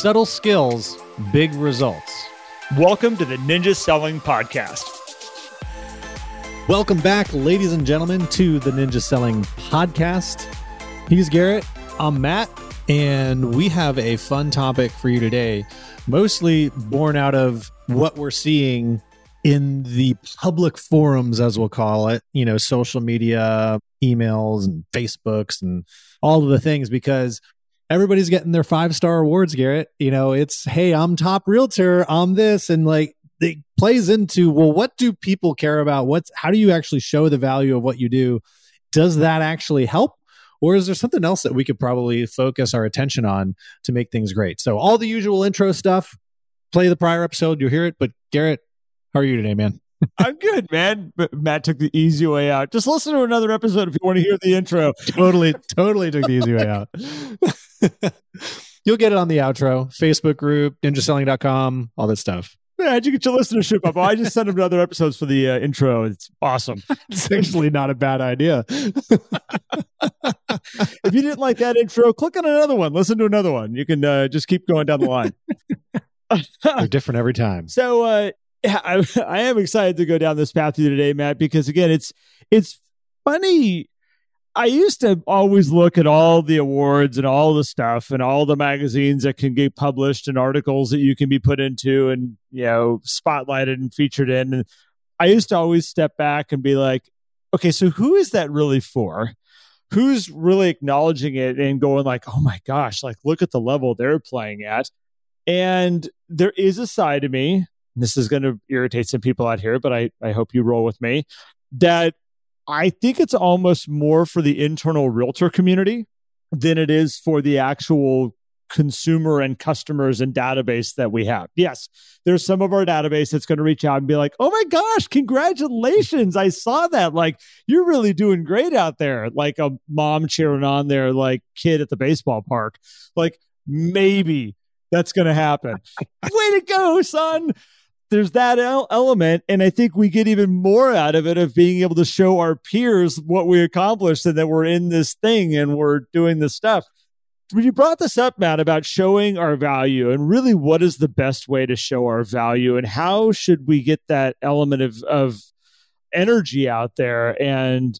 Subtle skills, big results. Welcome to the Ninja Selling Podcast. Welcome back, ladies and gentlemen, to the Ninja Selling Podcast. He's Garrett. I'm Matt, and we have a fun topic for you today, mostly born out of what we're seeing in the public forums, as we'll call it, you know, social media, emails, and Facebooks, and all of the things, because everybody's getting their five star awards, Garrett. You know, it's, hey, I'm top realtor, I'm this, and like, it plays into, well, what do people care about? What's, how do you actually show the value of what you do? Does that actually help? Or is there something else that we could probably focus our attention on to make things great? So, all the usual intro stuff, play the prior episode, you'll hear it. But, Garrett, how are you today, man? I'm good, man. But Matt took the easy way out. Just listen to another episode if you want to hear the intro. totally, totally took the easy way out. You'll get it on the outro, Facebook group, ninjaselling.com, all that stuff. Yeah, how'd you get your listenership up? I just sent them to other episodes for the uh, intro. It's awesome. it's actually not a bad idea. if you didn't like that intro, click on another one. Listen to another one. You can uh, just keep going down the line. They're different every time. So, uh, yeah, I, I am excited to go down this path with you today, Matt, because again, it's it's funny I used to always look at all the awards and all the stuff and all the magazines that can get published and articles that you can be put into and, you know, spotlighted and featured in. And I used to always step back and be like, okay, so who is that really for? Who's really acknowledging it and going like, oh my gosh, like look at the level they're playing at. And there is a side of me, this is going to irritate some people out here, but I, I hope you roll with me, that I think it's almost more for the internal realtor community than it is for the actual consumer and customers and database that we have. Yes, there's some of our database that's going to reach out and be like, "Oh my gosh, congratulations. I saw that. Like you're really doing great out there." Like a mom cheering on their like kid at the baseball park. Like maybe that's going to happen. Way to go, son there's that el- element and i think we get even more out of it of being able to show our peers what we accomplished and that we're in this thing and we're doing this stuff. When you brought this up matt about showing our value and really what is the best way to show our value and how should we get that element of, of energy out there and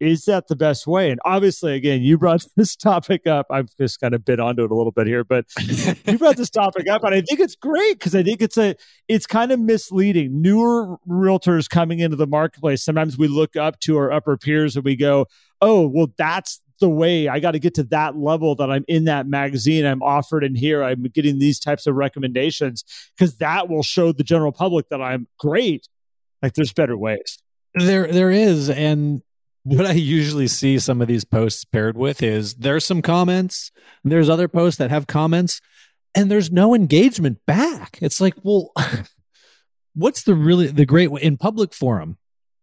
is that the best way? And obviously, again, you brought this topic up. I've just kind of bit onto it a little bit here, but you brought this topic up, and I think it's great because I think it's a it's kind of misleading. Newer realtors coming into the marketplace, sometimes we look up to our upper peers and we go, "Oh, well, that's the way I got to get to that level that I'm in that magazine. I'm offered in here. I'm getting these types of recommendations because that will show the general public that I'm great. Like there's better ways. There, there is, and what I usually see some of these posts paired with is there's some comments, there's other posts that have comments, and there's no engagement back. It's like, well, what's the really the great in public forum?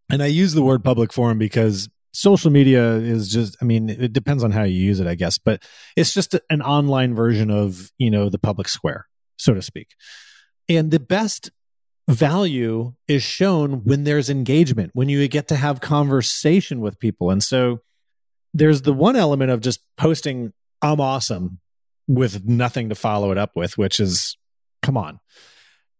And I use the word public forum because social media is just i mean it depends on how you use it i guess but it's just an online version of you know the public square so to speak and the best value is shown when there's engagement, when you get to have conversation with people. And so there's the one element of just posting, I'm awesome with nothing to follow it up with, which is, come on.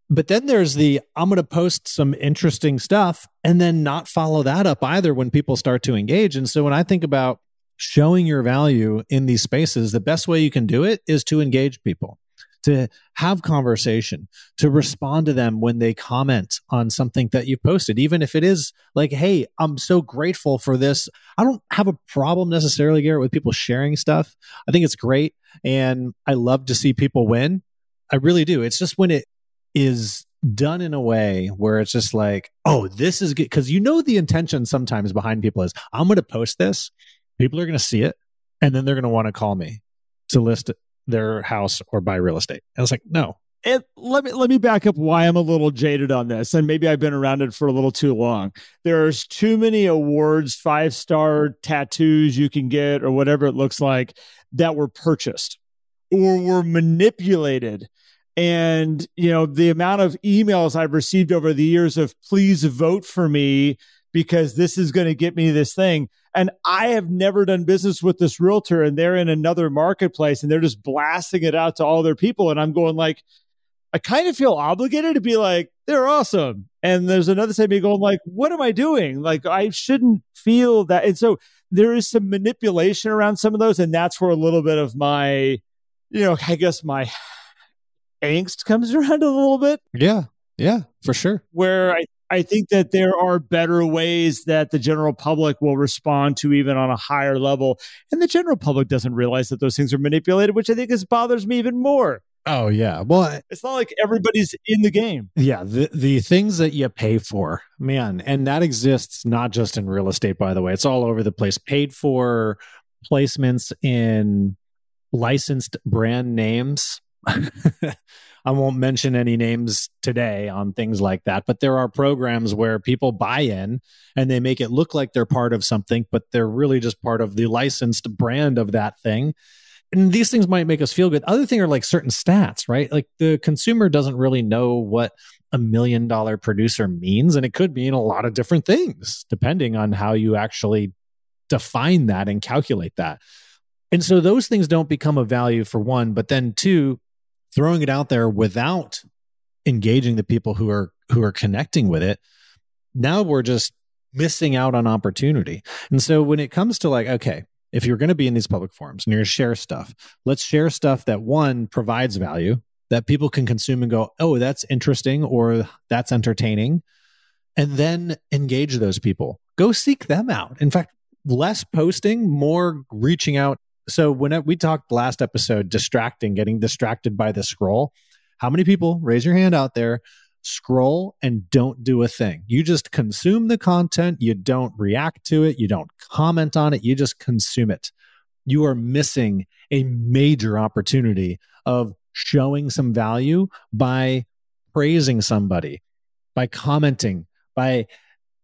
But then there's the, I'm going to post some interesting stuff and then not follow that up either when people start to engage. And so when I think about showing your value in these spaces, the best way you can do it is to engage people to have conversation, to respond to them when they comment on something that you posted, even if it is like, hey, I'm so grateful for this. I don't have a problem necessarily, Garrett, with people sharing stuff. I think it's great. And I love to see people win. I really do. It's just when it is done in a way where it's just like, oh, this is good. Because you know, the intention sometimes behind people is, I'm going to post this, people are going to see it, and then they're going to want to call me to list their house or buy real estate. And I was like, no. And let me let me back up why I'm a little jaded on this, and maybe I've been around it for a little too long. There's too many awards, five star tattoos you can get, or whatever it looks like, that were purchased or were manipulated and you know the amount of emails i've received over the years of please vote for me because this is going to get me this thing and I have never done business with this realtor and they're in another marketplace and they're just blasting it out to all their people. And I'm going like, I kind of feel obligated to be like, they're awesome. And there's another side of me going like, what am I doing? Like, I shouldn't feel that. And so there is some manipulation around some of those. And that's where a little bit of my, you know, I guess my angst comes around a little bit. Yeah. Yeah, for sure. Where I, I think that there are better ways that the general public will respond to even on a higher level. And the general public doesn't realize that those things are manipulated, which I think is bothers me even more. Oh yeah. Well, it's not like everybody's in the game. Yeah, the the things that you pay for, man, and that exists not just in real estate by the way. It's all over the place. Paid for placements in licensed brand names. I won't mention any names today on things like that, but there are programs where people buy in and they make it look like they're part of something, but they're really just part of the licensed brand of that thing. And these things might make us feel good. Other thing are like certain stats, right? Like the consumer doesn't really know what a million dollar producer means, and it could mean a lot of different things depending on how you actually define that and calculate that. And so those things don't become a value for one, but then two, throwing it out there without engaging the people who are who are connecting with it now we're just missing out on opportunity. And so when it comes to like okay if you're going to be in these public forums and you're going to share stuff let's share stuff that one provides value that people can consume and go oh that's interesting or that's entertaining and then engage those people. Go seek them out. In fact less posting more reaching out so when we talked last episode, distracting, getting distracted by the scroll, how many people raise your hand out there? Scroll and don't do a thing. You just consume the content. You don't react to it. You don't comment on it. You just consume it. You are missing a major opportunity of showing some value by praising somebody, by commenting, by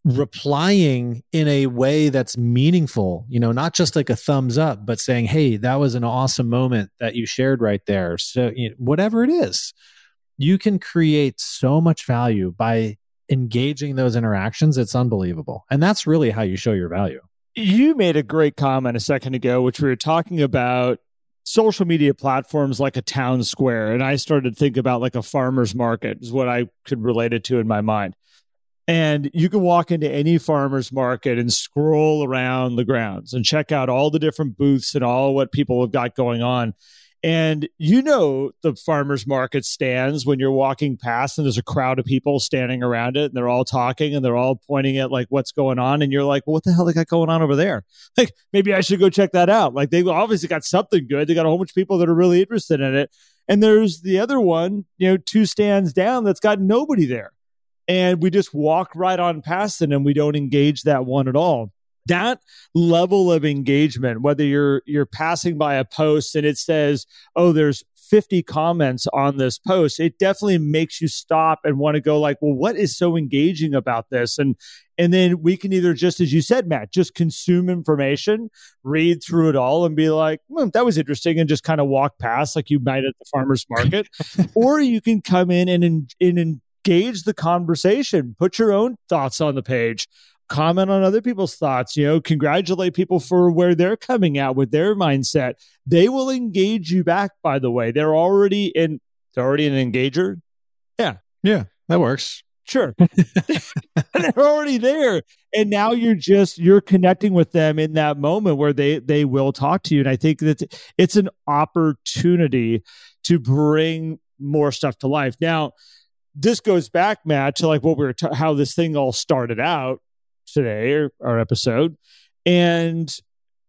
replying in a way that's meaningful, you know, not just like a thumbs up, but saying, Hey, that was an awesome moment that you shared right there. So, you know, whatever it is, you can create so much value by engaging those interactions. It's unbelievable. And that's really how you show your value. You made a great comment a second ago, which we were talking about social media platforms like a town square. And I started to think about like a farmer's market, is what I could relate it to in my mind. And you can walk into any farmer's market and scroll around the grounds and check out all the different booths and all what people have got going on. And you know the farmers market stands when you're walking past and there's a crowd of people standing around it and they're all talking and they're all pointing at like what's going on. And you're like, well, what the hell they got going on over there? Like maybe I should go check that out. Like they obviously got something good. They got a whole bunch of people that are really interested in it. And there's the other one, you know, two stands down that's got nobody there and we just walk right on past it and we don't engage that one at all. That level of engagement whether you're you're passing by a post and it says oh there's 50 comments on this post it definitely makes you stop and want to go like well what is so engaging about this? And and then we can either just as you said matt just consume information read through it all and be like hmm, that was interesting and just kind of walk past like you might at the farmers market. Or you can come in and, and, and gauge the conversation, put your own thoughts on the page, comment on other people's thoughts, you know, congratulate people for where they're coming out with their mindset. They will engage you back, by the way. They're already in they're already an engager. Yeah. Yeah, that works. Sure. they're already there. And now you're just you're connecting with them in that moment where they they will talk to you. And I think that it's an opportunity to bring more stuff to life. Now, this goes back, Matt, to like what we were, t- how this thing all started out today or our episode. And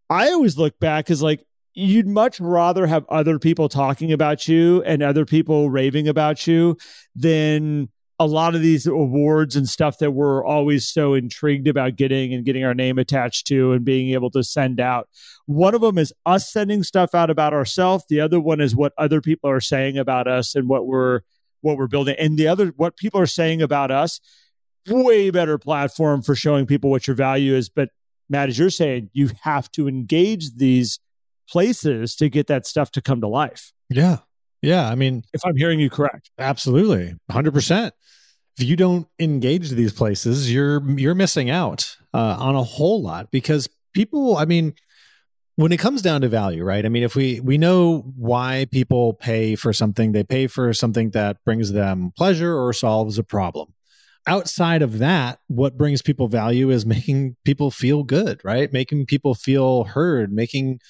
I always look back as like, you'd much rather have other people talking about you and other people raving about you than a lot of these awards and stuff that we're always so intrigued about getting and getting our name attached to and being able to send out. One of them is us sending stuff out about ourselves. The other one is what other people are saying about us and what we're what we're building. And the other, what people are saying about us, way better platform for showing people what your value is. But Matt, as you're saying, you have to engage these places to get that stuff to come to life. Yeah. Yeah. I mean, if I'm hearing you correct, absolutely 100%. If you don't engage these places, you're you're missing out uh, on a whole lot because people, I mean, when it comes down to value, right? I mean, if we we know why people pay for something, they pay for something that brings them pleasure or solves a problem. Outside of that, what brings people value is making people feel good, right? Making people feel heard, making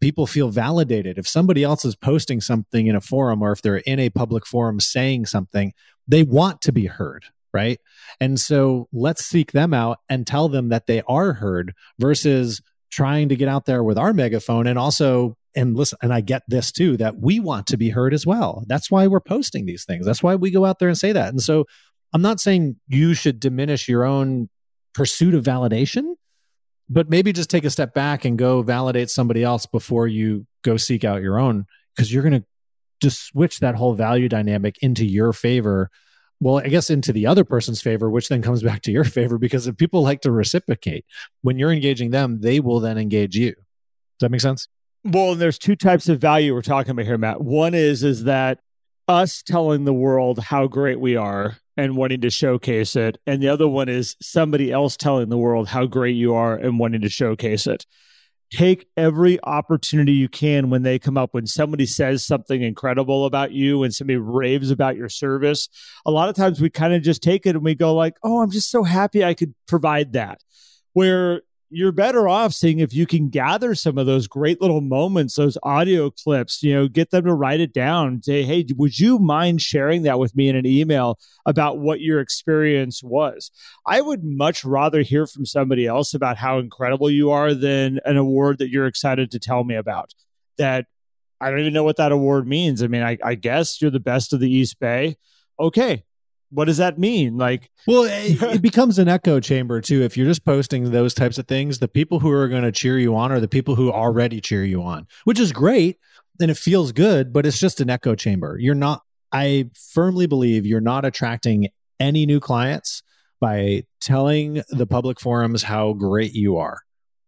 people feel validated. If somebody else is posting something in a forum or if they're in a public forum saying something, they want to be heard, right? And so let's seek them out and tell them that they are heard versus trying to get out there with our megaphone and also and listen and I get this too that we want to be heard as well. That's why we're posting these things. That's why we go out there and say that. And so I'm not saying you should diminish your own pursuit of validation, but maybe just take a step back and go validate somebody else before you go seek out your own because you're going to just switch that whole value dynamic into your favor well i guess into the other person's favor which then comes back to your favor because if people like to reciprocate when you're engaging them they will then engage you does that make sense well there's two types of value we're talking about here matt one is is that us telling the world how great we are and wanting to showcase it. And the other one is somebody else telling the world how great you are and wanting to showcase it. Take every opportunity you can when they come up, when somebody says something incredible about you, when somebody raves about your service. A lot of times we kind of just take it and we go like, "Oh, I'm just so happy I could provide that." Where you're better off seeing if you can gather some of those great little moments, those audio clips, you know, get them to write it down. Say, hey, would you mind sharing that with me in an email about what your experience was? I would much rather hear from somebody else about how incredible you are than an award that you're excited to tell me about. That I don't even know what that award means. I mean, I, I guess you're the best of the East Bay. Okay, what does that mean? Like, well, it, it, becomes an echo chamber too. If you're just posting those types of things, the people who are going to cheer you on are the people who already cheer you on, which is great and it feels good, but it's just an echo chamber. You're not, I firmly believe you're not attracting any new clients by telling the public forums how great you are.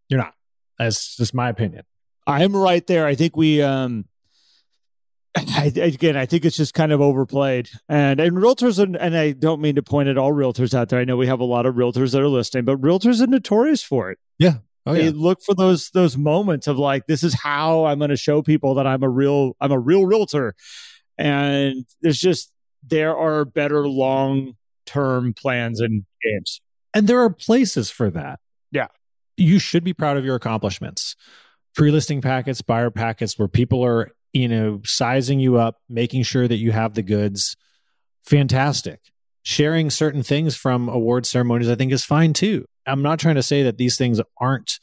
You're not. That's just my opinion. I'm right there. I think we, um, I, again, I think it's just kind of overplayed. And and realtors, are, and I don't mean to point at all realtors out there. I know we have a lot of realtors that are listening, but realtors are notorious for it. Yeah. Oh, yeah. They look for those those moments of like, this is how I'm going to show people that I'm a real I'm a real realtor. And there's just there are better long term plans and games. And there are places for that. Yeah. You should be proud of your accomplishments. Pre listing packets, buyer packets, where people are you know, sizing you up, making sure that you have the goods. Fantastic. Sharing certain things from award ceremonies, I think, is fine too. I'm not trying to say that these things aren't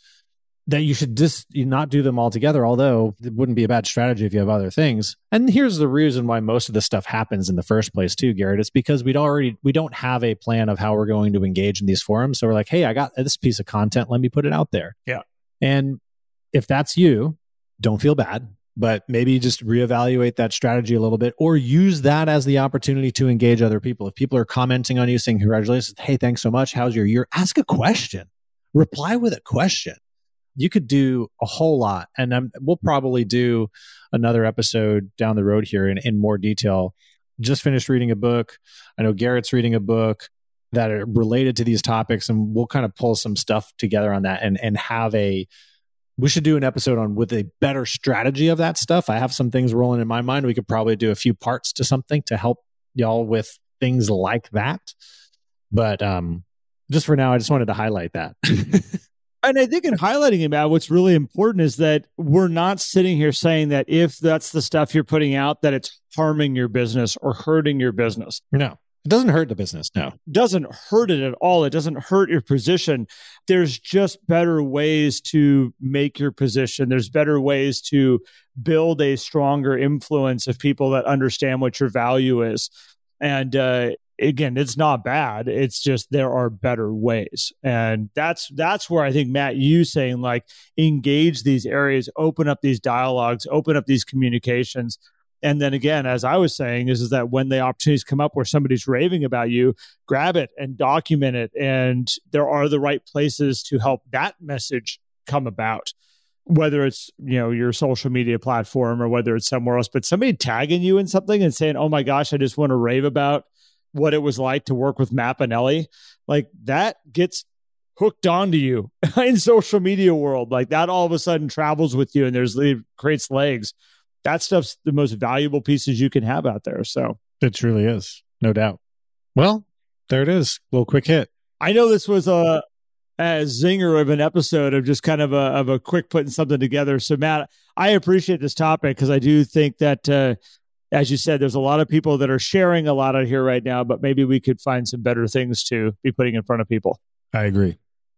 that you should just not do them all together, although it wouldn't be a bad strategy if you have other things. And here's the reason why most of this stuff happens in the first place, too, Garrett. It's because we'd already we don't have a plan of how we're going to engage in these forums. So we're like, hey, I got this piece of content, let me put it out there. Yeah. And if that's you, don't feel bad but maybe just reevaluate that strategy a little bit or use that as the opportunity to engage other people. If people are commenting on you saying, Congratulations, hey, thanks so much. How's your year? Ask a question, reply with a question. You could do a whole lot. And we'll probably do another episode down the road here in, in more detail. Just finished reading a book. I know Garrett's reading a book that are related to these topics, and we'll kind of pull some stuff together on that and, and have a we should do an episode on with a better strategy of that stuff. I have some things rolling in my mind. We could probably do a few parts to something to help y'all with things like that. But um, just for now, I just wanted to highlight that. and I think in highlighting it, Matt, what's really important is that we're not sitting here saying that if that's the stuff you're putting out, that it's harming your business or hurting your business. No. It doesn't hurt the business, no. Doesn't hurt it at all. It doesn't hurt your position. There's just better ways to make your position. There's better ways to build a stronger influence of people that understand what your value is. And uh, again, it's not bad. It's just there are better ways. And that's that's where I think Matt, you saying like engage these areas, open up these dialogues, open up these communications and then again, as I was saying, is, is that when the opportunities come up where somebody's raving about you, grab it and document it. And there are the right places to help that message come about, whether it's, you know, your social media platform or whether it's somewhere else. But somebody tagging you in something and saying, oh my gosh, I just want to rave about what it was like to work with Matt Bonelli, like that gets hooked onto you in social media world. Like that all of a sudden travels with you and there's creates legs. That stuff's the most valuable pieces you can have out there. So it truly is, no doubt. Well, there it is. A little quick hit. I know this was a, a zinger of an episode of just kind of a of a quick putting something together. So Matt, I appreciate this topic because I do think that uh, as you said, there's a lot of people that are sharing a lot out here right now, but maybe we could find some better things to be putting in front of people. I agree.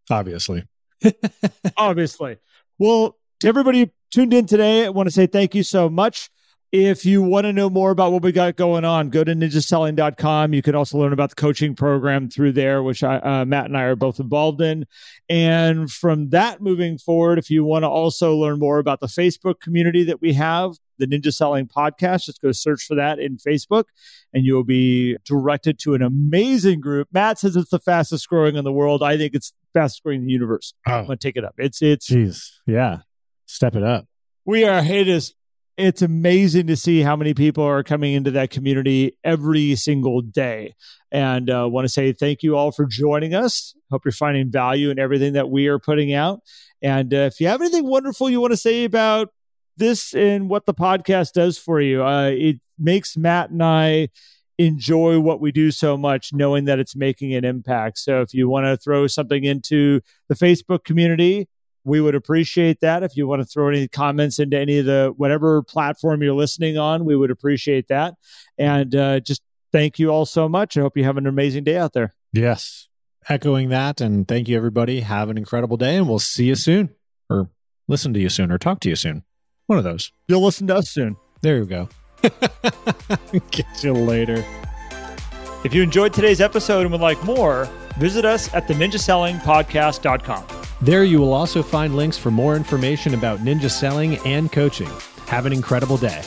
Obviously. Obviously. Well, to everybody tuned in today, I want to say thank you so much. If you want to know more about what we got going on, go to ninjaselling.com. You can also learn about the coaching program through there, which I, uh, Matt and I are both involved in. And from that moving forward, if you want to also learn more about the Facebook community that we have, the Ninja Selling Podcast, just go search for that in Facebook and you will be directed to an amazing group. Matt says it's the fastest growing in the world. I think it's fastest growing in the universe. Oh. I'm going to take it up. It's, it's, jeez. Yeah. Step it up. We are, it is it's amazing to see how many people are coming into that community every single day. And uh, want to say thank you all for joining us. Hope you're finding value in everything that we are putting out. And uh, if you have anything wonderful you want to say about this and what the podcast does for you, uh, it makes Matt and I enjoy what we do so much, knowing that it's making an impact. So if you want to throw something into the Facebook community, we would appreciate that. If you want to throw any comments into any of the whatever platform you're listening on, we would appreciate that. And uh, just thank you all so much. I hope you have an amazing day out there. Yes. Echoing that. And thank you, everybody. Have an incredible day, and we'll see you soon, or listen to you soon, or talk to you soon. One of those. You'll listen to us soon. There you go. Get you later. If you enjoyed today's episode and would like more, visit us at the ninjasellingpodcast.com. There you will also find links for more information about ninja selling and coaching. Have an incredible day.